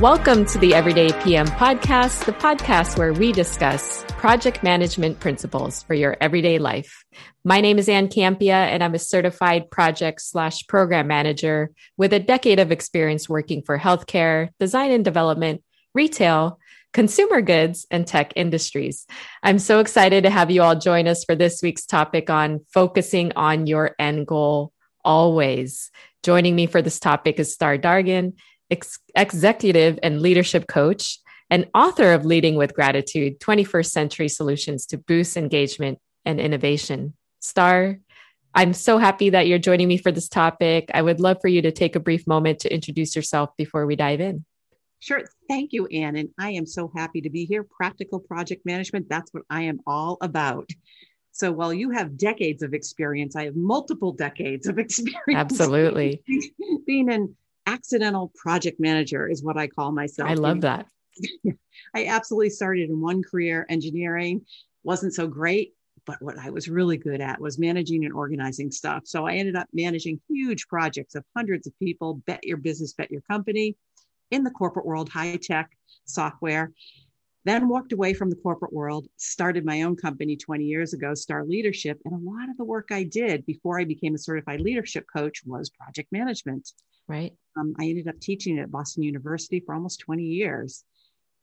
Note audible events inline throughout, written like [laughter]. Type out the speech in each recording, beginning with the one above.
Welcome to the Everyday PM podcast, the podcast where we discuss project management principles for your everyday life. My name is Ann Campea, and I'm a certified project slash program manager with a decade of experience working for healthcare, design and development, retail, consumer goods, and tech industries. I'm so excited to have you all join us for this week's topic on focusing on your end goal always. Joining me for this topic is Star Dargin ex- executive and leadership coach, and author of Leading with Gratitude 21st Century Solutions to Boost Engagement and Innovation. Star, I'm so happy that you're joining me for this topic. I would love for you to take a brief moment to introduce yourself before we dive in. Sure. Thank you, Ann. And I am so happy to be here. Practical project management, that's what I am all about. So while you have decades of experience, I have multiple decades of experience. Absolutely. [laughs] being in accidental project manager is what I call myself. I love that. [laughs] I absolutely started in one career, engineering, wasn't so great, but what I was really good at was managing and organizing stuff. So I ended up managing huge projects of hundreds of people, bet your business, bet your company in the corporate world, high tech software. Then walked away from the corporate world, started my own company 20 years ago, Star Leadership. And a lot of the work I did before I became a certified leadership coach was project management. Right. Um, I ended up teaching at Boston University for almost 20 years.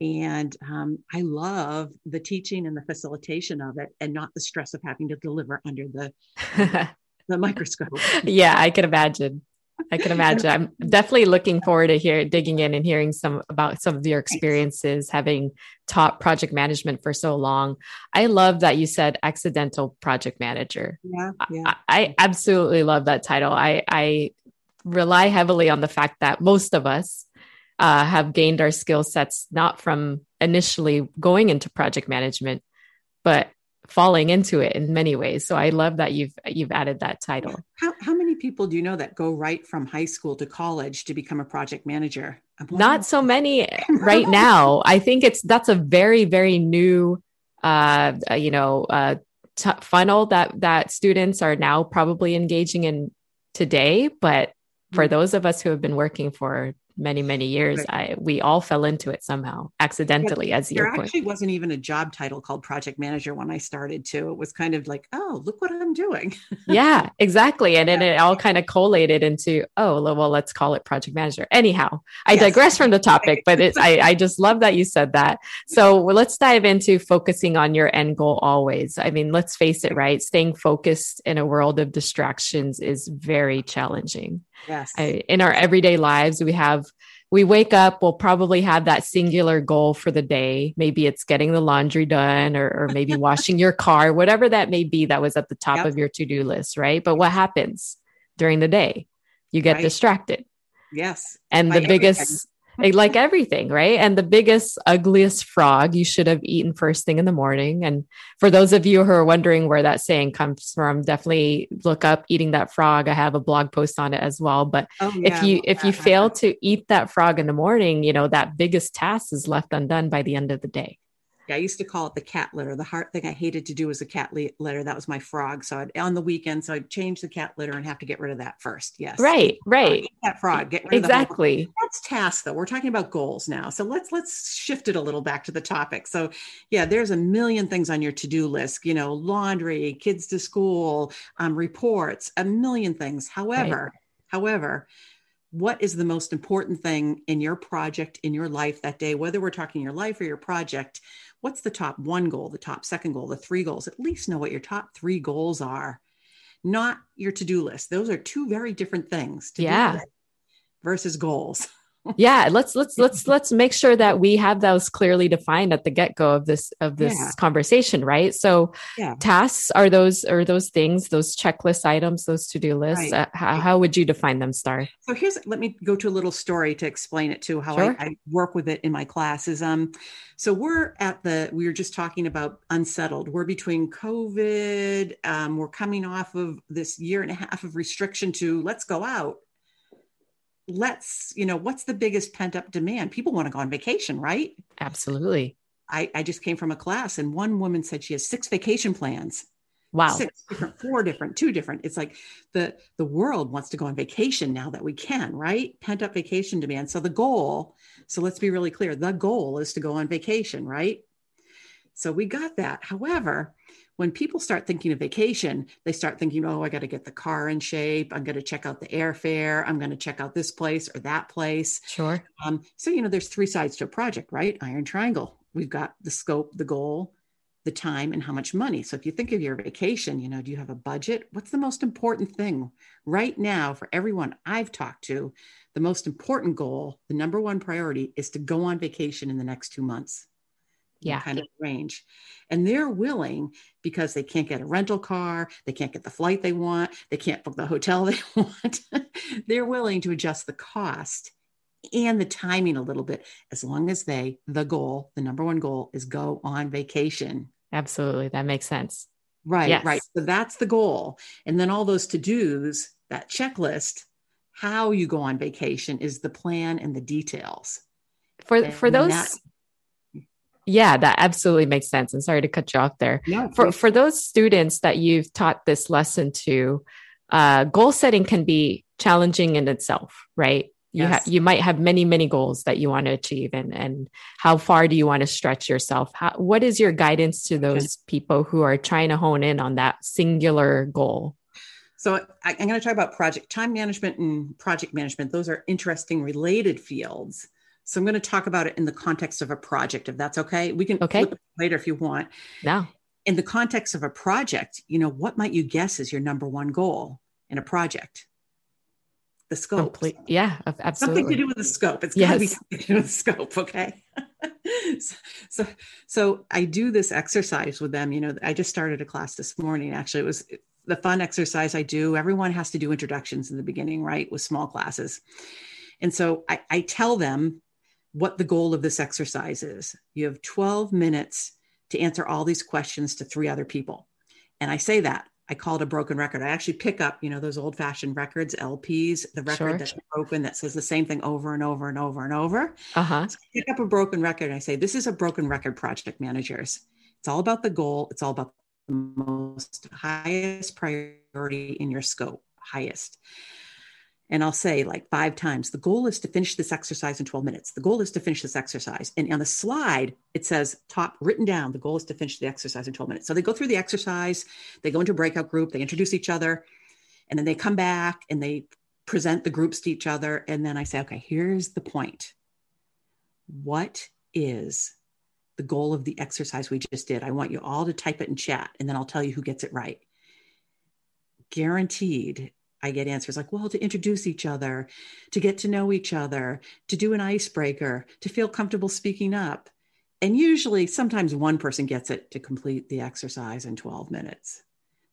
And um, I love the teaching and the facilitation of it and not the stress of having to deliver under the, [laughs] the microscope. Yeah, I can imagine. I can [laughs] imagine. I'm definitely looking forward to hear digging in and hearing some about some of your experiences having taught project management for so long. I love that you said accidental project manager. Yeah, yeah. I, I absolutely love that title. I I rely heavily on the fact that most of us uh, have gained our skill sets not from initially going into project management, but falling into it in many ways. So I love that you've you've added that title. How how many people do you know that go right from high school to college to become a project manager? Not so many [laughs] right now. I think it's that's a very very new uh, uh you know uh t- funnel that that students are now probably engaging in today, but for mm-hmm. those of us who have been working for many many years right. i we all fell into it somehow accidentally as there actually point. wasn't even a job title called project manager when i started too it was kind of like oh look what i'm doing yeah exactly and yeah. then it all kind of collated into oh well let's call it project manager anyhow i yes. digress from the topic but it's I, I just love that you said that so let's dive into focusing on your end goal always i mean let's face it right staying focused in a world of distractions is very challenging Yes. I, in our everyday lives, we have, we wake up, we'll probably have that singular goal for the day. Maybe it's getting the laundry done or, or maybe [laughs] washing your car, whatever that may be that was at the top yep. of your to do list, right? But what happens during the day? You get right. distracted. Yes. And the biggest, like everything, right? And the biggest, ugliest frog you should have eaten first thing in the morning. And for those of you who are wondering where that saying comes from, definitely look up eating that frog. I have a blog post on it as well. But oh, yeah, if you if you fail to eat that frog in the morning, you know, that biggest task is left undone by the end of the day. Yeah, I used to call it the cat litter. The hard thing I hated to do was the cat litter. That was my frog. So I'd, on the weekend, so I'd change the cat litter and have to get rid of that first. Yes. Right. Right. That frog. Get rid exactly. Of That's tasks though. We're talking about goals now. So let's let's shift it a little back to the topic. So yeah, there's a million things on your to-do list. You know, laundry, kids to school, um, reports, a million things. However, right. however, what is the most important thing in your project in your life that day whether we're talking your life or your project what's the top one goal, the top second goal, the three goals? At least know what your top three goals are, not your to do list. Those are two very different things. Yeah. Versus goals. Yeah let's let's let's let's make sure that we have those clearly defined at the get-go of this of this yeah. conversation right so yeah. tasks are those are those things those checklist items those to-do lists right. uh, how, how would you define them star so here's let me go to a little story to explain it to how sure. I, I, work with it in my classes um so we're at the we were just talking about unsettled we're between covid um, we're coming off of this year and a half of restriction to let's go out let's you know what's the biggest pent up demand people want to go on vacation right absolutely I, I just came from a class and one woman said she has six vacation plans Wow. Six different, four different, two different. It's like the the world wants to go on vacation now that we can, right? Pent up vacation demand. So the goal, so let's be really clear, the goal is to go on vacation, right? So we got that. However, when people start thinking of vacation, they start thinking, oh, I got to get the car in shape. I'm going to check out the airfare. I'm going to check out this place or that place. Sure. Um, so, you know, there's three sides to a project, right? Iron triangle. We've got the scope, the goal, the time, and how much money. So, if you think of your vacation, you know, do you have a budget? What's the most important thing right now for everyone I've talked to? The most important goal, the number one priority is to go on vacation in the next two months yeah. kind of range. And they're willing because they can't get a rental car, they can't get the flight they want, they can't book the hotel [laughs] they want. they're willing to adjust the cost and the timing a little bit as long as they, the goal, the number one goal is go on vacation. Absolutely. That makes sense. Right, yes. right. So that's the goal. And then all those to dos, that checklist, how you go on vacation is the plan and the details. For and for those yeah, that absolutely makes sense. And sorry to cut you off there. Yeah, for, for those students that you've taught this lesson to, uh, goal setting can be challenging in itself, right? You yes. have you might have many many goals that you want to achieve, and and how far do you want to stretch yourself? How, what is your guidance to those people who are trying to hone in on that singular goal? So I, am going to talk about project time management and project management. Those are interesting related fields. So I'm going to talk about it in the context of a project, if that's okay. We can okay. later if you want. Now, In the context of a project, you know, what might you guess is your number one goal in a project? The scope. Complete. Yeah, absolutely. Something to do with the scope. It's got to yes. be something to do with the scope. Okay. [laughs] so, so, so I do this exercise with them. You know, I just started a class this morning. Actually, it was the fun exercise I do. Everyone has to do introductions in the beginning, right? With small classes. And so I, I tell them what the goal of this exercise is. You have 12 minutes to answer all these questions to three other people. And I say that I call it a broken record. I actually pick up, you know, those old fashioned records, LPs, the record sure. that's broken that says the same thing over and over and over and over. Uh-huh. So pick up a broken record and I say, this is a broken record project managers. It's all about the goal. It's all about the most highest priority in your scope, highest and I'll say like five times, the goal is to finish this exercise in 12 minutes. The goal is to finish this exercise. And on the slide, it says top written down, the goal is to finish the exercise in 12 minutes. So they go through the exercise, they go into a breakout group, they introduce each other, and then they come back and they present the groups to each other. And then I say, okay, here's the point. What is the goal of the exercise we just did? I want you all to type it in chat, and then I'll tell you who gets it right. Guaranteed, I get answers like, well, to introduce each other, to get to know each other, to do an icebreaker, to feel comfortable speaking up. And usually, sometimes one person gets it to complete the exercise in 12 minutes.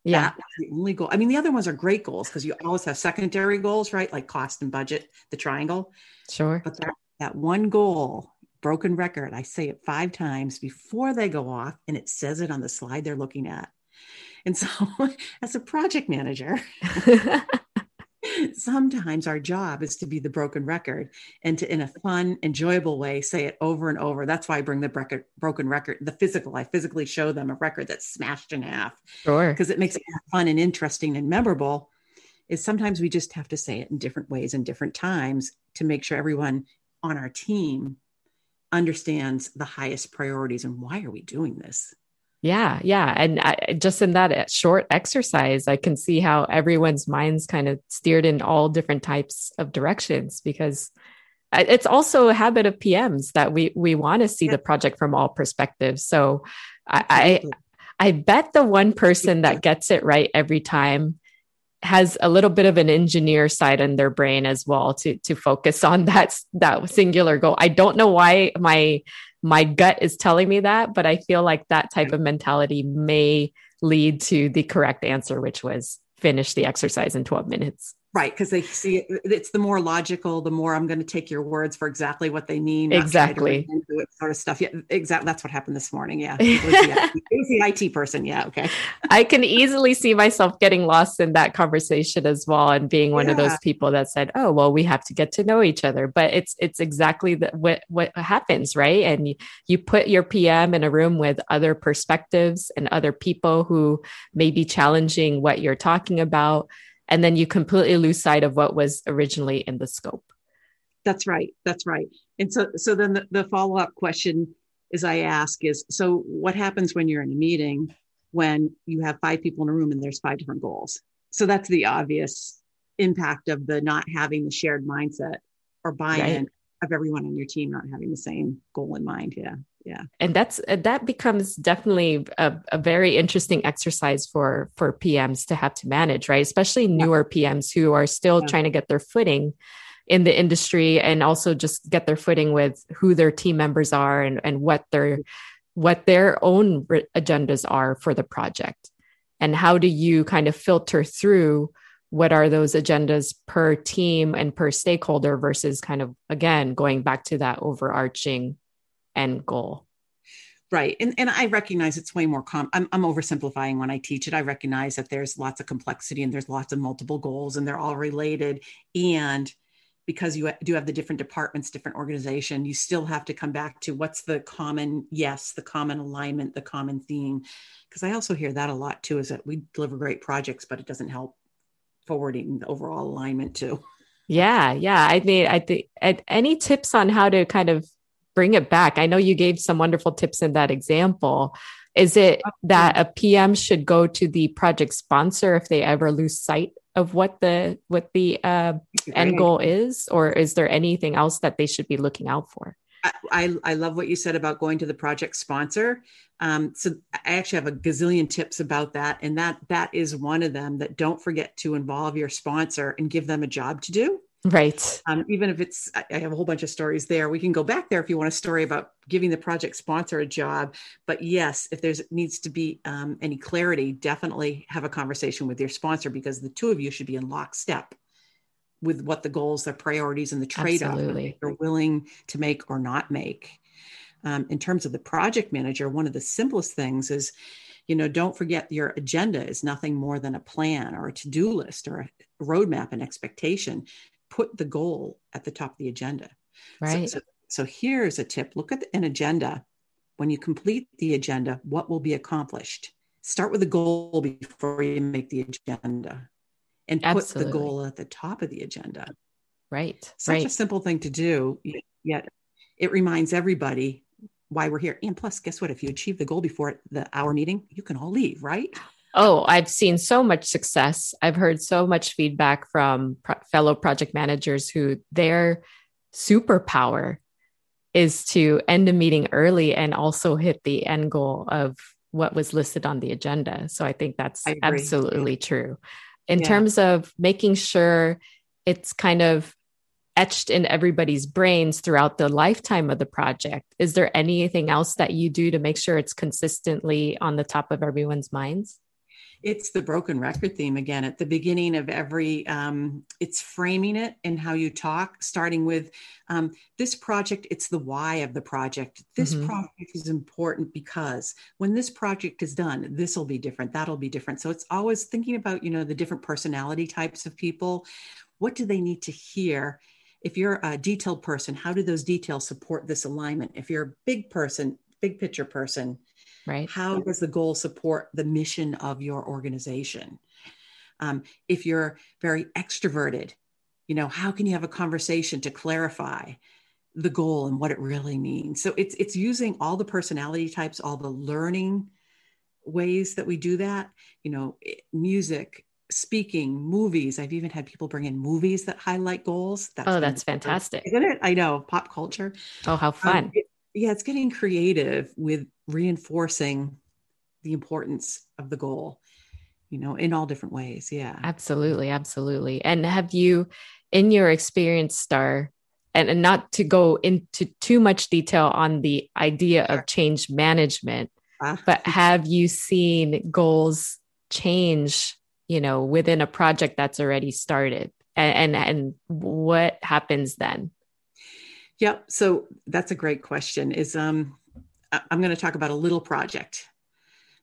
Yeah. the only goal. I mean, the other ones are great goals because you always have secondary goals, right? Like cost and budget, the triangle. Sure. But that, that one goal, broken record, I say it five times before they go off, and it says it on the slide they're looking at. And so, [laughs] as a project manager, [laughs] sometimes our job is to be the broken record and to, in a fun, enjoyable way, say it over and over. That's why I bring the broken record, the physical. I physically show them a record that's smashed in half. Sure. Because it makes it fun and interesting and memorable. Is sometimes we just have to say it in different ways and different times to make sure everyone on our team understands the highest priorities and why are we doing this yeah, yeah. And I, just in that short exercise, I can see how everyone's minds kind of steered in all different types of directions because it's also a habit of PMs that we we want to see yeah. the project from all perspectives. So I, I I bet the one person that gets it right every time has a little bit of an engineer side in their brain as well to to focus on [laughs] that that singular goal. I don't know why my my gut is telling me that, but I feel like that type of mentality may lead to the correct answer, which was finish the exercise in 12 minutes. Right, because they see it, it's the more logical, the more I'm going to take your words for exactly what they mean. Exactly. It sort of stuff. Yeah, exactly. That's what happened this morning. Yeah. [laughs] It was, the, it was the IT person. Yeah. Okay. I can easily see myself getting lost in that conversation as well and being one yeah. of those people that said, oh, well, we have to get to know each other. But it's it's exactly the, what, what happens, right? And you, you put your PM in a room with other perspectives and other people who may be challenging what you're talking about and then you completely lose sight of what was originally in the scope. That's right. That's right. And so so then the, the follow-up question is i ask is so what happens when you're in a meeting when you have five people in a room and there's five different goals? So that's the obvious impact of the not having the shared mindset or buy-in right. of everyone on your team not having the same goal in mind. Yeah yeah. And that's uh, that becomes definitely a, a, very interesting exercise for for pms to have to manage right? Especially newer pms who are still yeah. trying to get their footing in the industry and also just get their footing with who their team members are and, and what their what their own agendas are for the project. And how do you kind of filter through what are those agendas per team and per stakeholder versus kind of again going back to that overarching end goal. Right. And, and i recognize it's way more com I'm, I'm oversimplifying when i teach it. I recognize that there's lots of complexity and there's lots of multiple goals and they're all related. And because you do have the different departments different organization you still have to come back to what's the common yes the common alignment the common theme. Because i also hear that a lot too is that we deliver great projects but it doesn't help forwarding the overall alignment too. Yeah yeah. I mean i think any tips on how to kind of bring it back. I know you gave some wonderful tips in that example. Is it that a PM should go to the project sponsor if they ever lose sight of what the what the uh, end goal is, or is there anything else that they should be looking out for? I, I love what you said about going to the project sponsor. Um, so I actually have a gazillion tips about that, and that that is one of them. That don't forget to involve your sponsor and give them a job to do. Right. Um, even if it's, I have a whole bunch of stories there. We can go back there if you want a story about giving the project sponsor a job. But yes, if there's needs to be um, any clarity, definitely have a conversation with your sponsor because the two of you should be in lockstep with what the goals, the priorities, and the trade-off you're willing to make or not make. Um, in terms of the project manager, one of the simplest things is, you know, don't forget your agenda is nothing more than a plan or a to-do list or a roadmap and expectation put the goal at the top of the agenda. Right. So, so, so here's a tip look at an agenda. When you complete the agenda, what will be accomplished? Start with the goal before you make the agenda and put Absolutely. the goal at the top of the agenda. Right. Such right. a simple thing to do, yet it reminds everybody why we're here. And plus, guess what? If you achieve the goal before the hour meeting, you can all leave, right? Oh, I've seen so much success. I've heard so much feedback from pro- fellow project managers who their superpower is to end a meeting early and also hit the end goal of what was listed on the agenda. So I think that's I absolutely true. In yeah. terms of making sure it's kind of etched in everybody's brains throughout the lifetime of the project, is there anything else that you do to make sure it's consistently on the top of everyone's minds? It's the broken record theme again. At the beginning of every um, it's framing it and how you talk starting with um, this project it's the why of the project. This mm-hmm. project is important because when this project is done this will be different that'll be different. So it's always thinking about you know the different personality types of people. What do they need to hear? If you're a detailed person how do those details support this alignment? If you're a big person big picture person Right. How does the goal support the mission of your organization? Um, if you're very extroverted, you know, how can you have a conversation to clarify the goal and what it really means? So it's it's using all the personality types, all the learning ways that we do that. You know, music, speaking, movies. I've even had people bring in movies that highlight goals. That's oh, that's fantastic. Isn't it? I know, pop culture. Oh, how um, fun. Um, it, yeah, it's getting creative with reinforcing the importance of the goal, you know, in all different ways. Yeah. Absolutely. Absolutely. And have you, in your experience, Star, and, and not to go into too much detail on the idea sure. of change management, uh, but have you seen goals change, you know, within a project that's already started? and and, and what happens then yep so that's a great question is um i'm going to talk about a little project.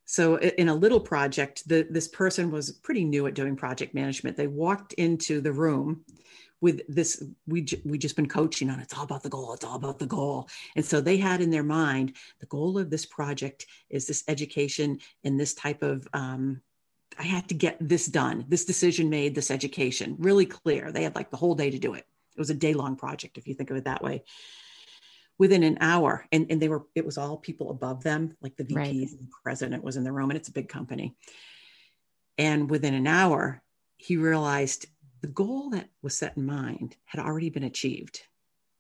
So in a little project the, this person was pretty new at doing project management. They walked into the room with this we we just been coaching on it's all about the goal it's all about the goal. And so they had in their mind the goal of this project is this education and this type of um, i had to get this done this decision made this education. Really clear. They had like the whole day to do it. It was a day long project if you think of it that way within an hour and, and they were it was all people above them like the vps right. and the president was in the room and it's a big company and within an hour he realized the goal that was set in mind had already been achieved.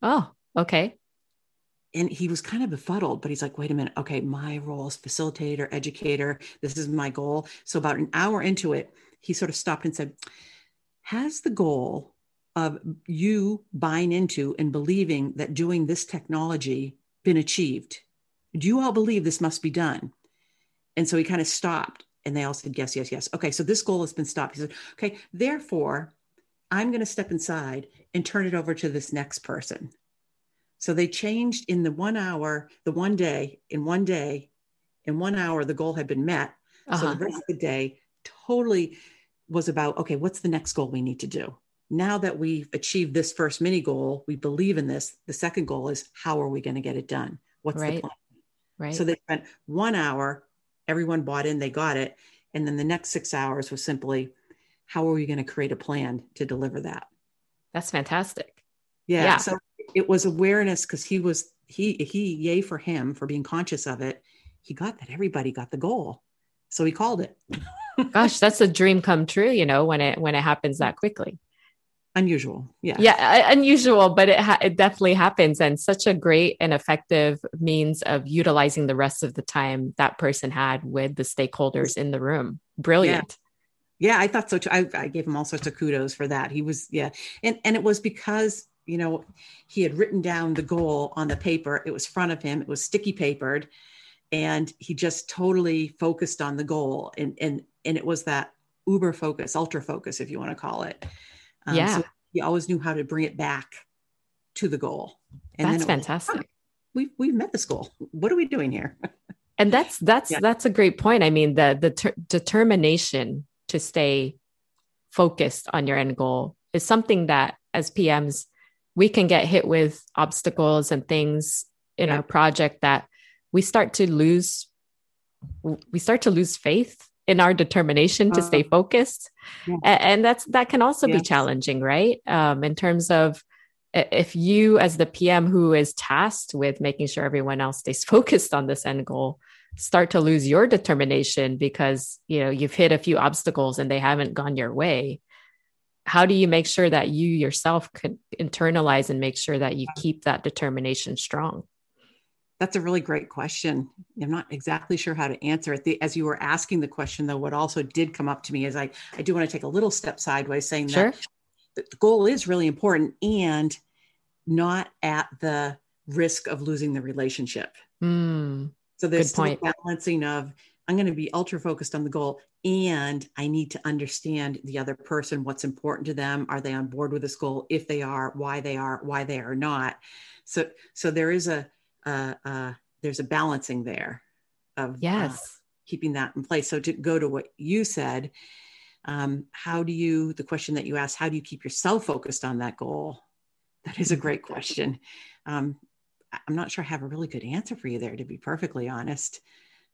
Oh, okay. And he was kind of befuddled, but he's like, wait a minute. Okay, my role is facilitator, educator, this is my goal. So, about an hour into it, he sort of stopped and said, Has the goal of you buying into and believing that doing this technology been achieved? Do you all believe this must be done? And so he kind of stopped and they all said, Yes, yes, yes. Okay, so this goal has been stopped. He said, Okay, therefore, I'm going to step inside and turn it over to this next person. So they changed in the one hour, the one day, in one day, in one hour, the goal had been met. Uh-huh. So the rest of the day totally was about okay, what's the next goal we need to do? Now that we've achieved this first mini goal, we believe in this. The second goal is how are we going to get it done? What's right. the plan? Right. So they spent one hour, everyone bought in, they got it. And then the next six hours was simply how are we going to create a plan to deliver that that's fantastic yeah, yeah. so it was awareness because he was he he yay for him for being conscious of it he got that everybody got the goal so he called it gosh that's a dream come true you know when it when it happens that quickly unusual yeah yeah unusual but it, ha- it definitely happens and such a great and effective means of utilizing the rest of the time that person had with the stakeholders in the room brilliant yeah, I thought so too. I, I gave him all sorts of kudos for that. He was, yeah. And, and it was because, you know, he had written down the goal on the paper. It was front of him. It was sticky papered. And he just totally focused on the goal. And, and, and it was that uber focus, ultra focus, if you want to call it. Um, yeah. So he always knew how to bring it back to the goal. And That's fantastic. Was, oh, we've, we've met this goal. What are we doing here? [laughs] and that's that's yeah. that's a great point i mean the the ter- determination to stay focused on your end goal is something that as PMs, we can get hit with obstacles and things in yeah. our project that we start to lose we start to lose faith in our determination to uh, stay focused. Yeah. and, that's that can also be challenging right? Um, in terms of if you as the pm who is tasked with making sure everyone else stays [laughs] focused on this end goal start to lose your determination because you know you've hit a few obstacles and they haven't gone your way how do you make sure that you yourself can internalize and make sure that you keep that determination strong that's a really great question i'm not exactly sure how to answer it the, as you were asking the question though what also did come up to me is i i do want to take a little step sideways saying sure. that the goal is really important and not at the risk of losing the relationship mm. So there's still balancing of I'm going to be ultra focused on the goal and I need to understand the other person, what's important to them. Are they on board with this goal? If they are, why they are, why they are not. So, so there is a, uh, uh, there's a balancing there of yes, uh, keeping that in place. So to go to what you said, um, how do you, the question that you asked, how do you keep yourself focused on that goal? That is a great question. Um, I'm not sure I have a really good answer for you there, to be perfectly honest.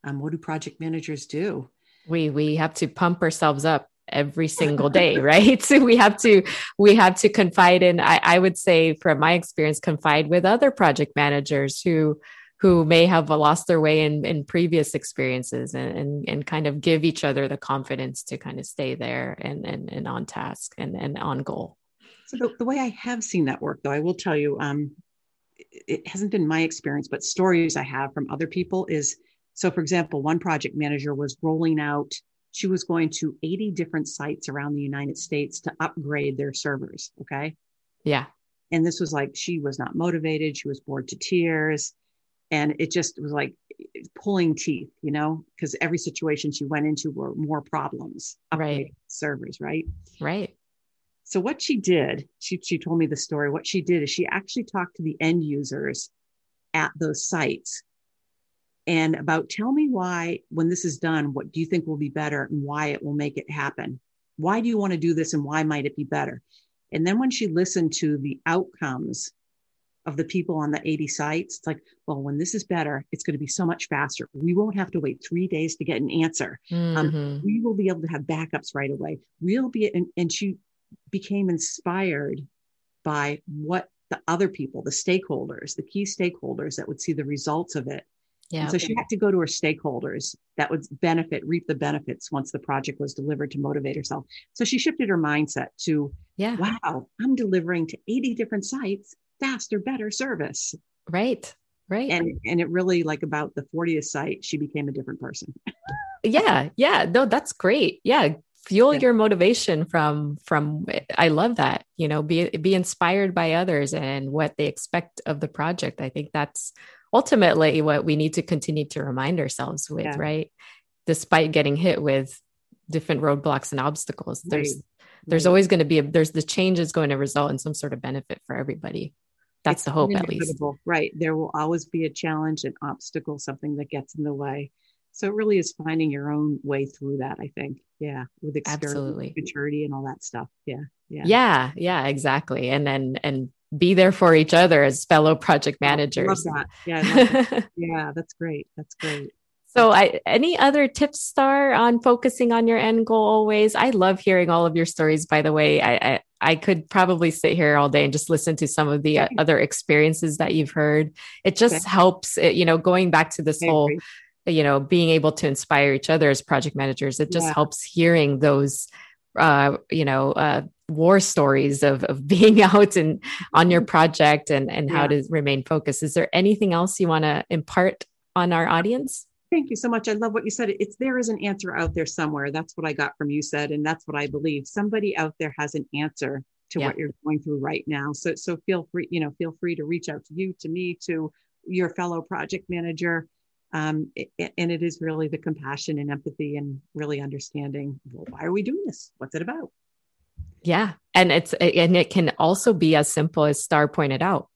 Um, what do project managers do? We we have to pump ourselves up every single day, [laughs] right? So we have to we have to confide in. I, I would say, from my experience, confide with other project managers who who may have lost their way in, in previous experiences and, and, and kind of give each other the confidence to kind of stay there and, and, and on task and, and on goal. So the, the way I have seen that work, though, I will tell you, um, it hasn't been my experience, but stories I have from other people is so, for example, one project manager was rolling out, she was going to 80 different sites around the United States to upgrade their servers. Okay. Yeah. And this was like, she was not motivated. She was bored to tears. And it just was like pulling teeth, you know, because every situation she went into were more problems. Right. Servers. Right. Right. So what she did, she she told me the story. What she did is she actually talked to the end users at those sites and about tell me why when this is done what do you think will be better and why it will make it happen? Why do you want to do this and why might it be better? And then when she listened to the outcomes of the people on the 80 sites it's like well when this is better it's going to be so much faster. We won't have to wait three days to get an answer. Um, mm-hmm. um, we will be able to have backups right away. We'll be and, and she became inspired by what the other people the stakeholders the key stakeholders that would see the results of it yeah. And so she had to go to her stakeholders that would benefit, reap the benefits once the project was delivered to motivate herself. So she shifted her mindset to, yeah. wow, I'm delivering to 80 different sites, faster, better service. Right. Right. And and it really like about the 40th site, she became a different person. yeah. Yeah. No, that's great. Yeah. Fuel yeah. your motivation from from I love that. You know, be be inspired by others and what they expect of the project. I think that's ultimately what we need to continue to remind ourselves with, yeah. right? Despite getting hit with different roadblocks and obstacles, right. there's there's right. always going to be a there's the change is going to result in some sort of benefit for everybody. That's it's the hope, at least. Right. There will always be a challenge, an obstacle, something that gets in the way. So it really is finding your own way through that, I think. Yeah. With experience, Absolutely. maturity and all that stuff. Yeah. Yeah. Yeah. Yeah. Exactly. And then, and be there for each other as fellow project managers. Oh, yeah, that. [laughs] yeah, that's great. That's great. So, I, any other tips, Star, on focusing on your end goal always? I love hearing all of your stories. By the way, I, I, I could probably sit here all day and just listen to some of the uh, other experiences that you've heard. It just okay. helps. It, you know, going back to this I whole, agree. you know, being able to inspire each other as project managers. It just yeah. helps hearing those uh, you know, uh, war stories of, of [laughs] being out and on your mm-hmm. project and, and how to remain focused. Is there anything else you want to impart on our audience? Thank you so much. I love what you said. It's there is an answer out there somewhere. That's what I got from you said, and that's what I believe. Somebody out there has an answer to yeah. what you're going through right now. So so feel free, you know, feel free to reach out to you, to me, to your fellow project manager um, it, and it is really the compassion and empathy and really understanding well, why are we doing this what's it about yeah and it's and it can also be as simple as star pointed out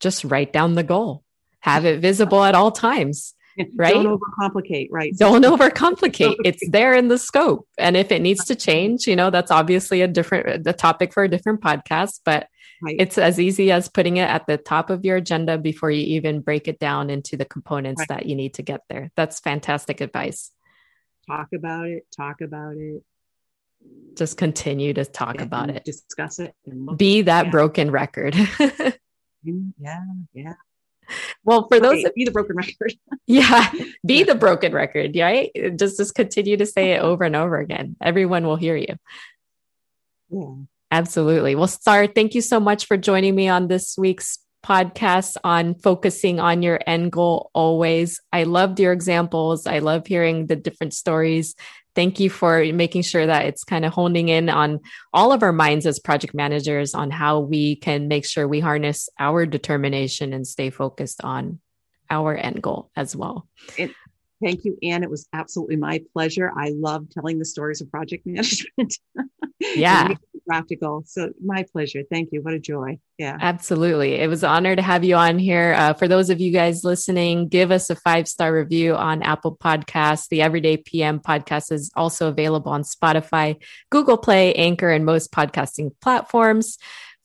just write down the goal have it visible at all times right don't overcomplicate right don't overcomplicate it's there in the scope and if it needs to change you know that's obviously a different the topic for a different podcast but Right. It's as easy as putting it at the top of your agenda before you even break it down into the components right. that you need to get there. That's fantastic advice. Talk about it, talk about it. Just continue to talk yeah, about it. Discuss it. Be that yeah. broken record. [laughs] yeah, yeah. Well, for those that be the broken record. [laughs] yeah, be yeah. the broken record, right? Just just continue to say it over and over again. Everyone will hear you. Yeah. Absolutely. Well, Star, thank you so much for joining me on this week's podcast on focusing on your end goal always. I loved your examples. I love hearing the different stories. Thank you for making sure that it's kind of honing in on all of our minds as project managers on how we can make sure we harness our determination and stay focused on our end goal as well. It, thank you, Ann. It was absolutely my pleasure. I love telling the stories of project [laughs] management. Yeah practical. So my pleasure. Thank you. What a joy. Yeah. Absolutely. It was an honor to have you on here. Uh, for those of you guys listening, give us a five star review on Apple Podcasts. The Everyday PM podcast is also available on Spotify, Google Play, Anchor, and most podcasting platforms.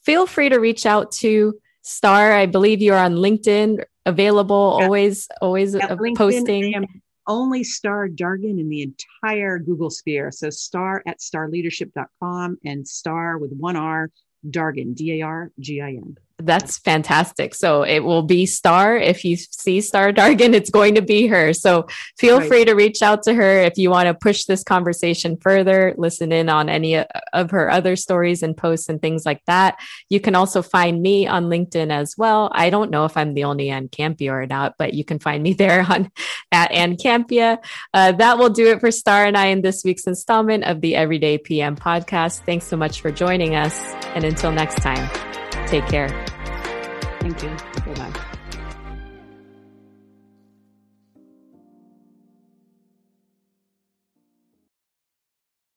Feel free to reach out to Star. I believe you are on LinkedIn, available, yeah. always, always yeah, uh, posting only star Dargin in the entire Google sphere. So star at starleadership.com and star with one R Dargin, D A R G I N. That's fantastic. So it will be Star. If you see Star Dargin, it's going to be her. So feel right. free to reach out to her if you want to push this conversation further, listen in on any of her other stories and posts and things like that. You can also find me on LinkedIn as well. I don't know if I'm the only Ann Campea or not, but you can find me [laughs] there on at Ann Campea. Uh, that will do it for Star and I in this week's installment of the Everyday PM podcast. Thanks so much for joining us. And until next time. Take care. Thank you. Bye bye.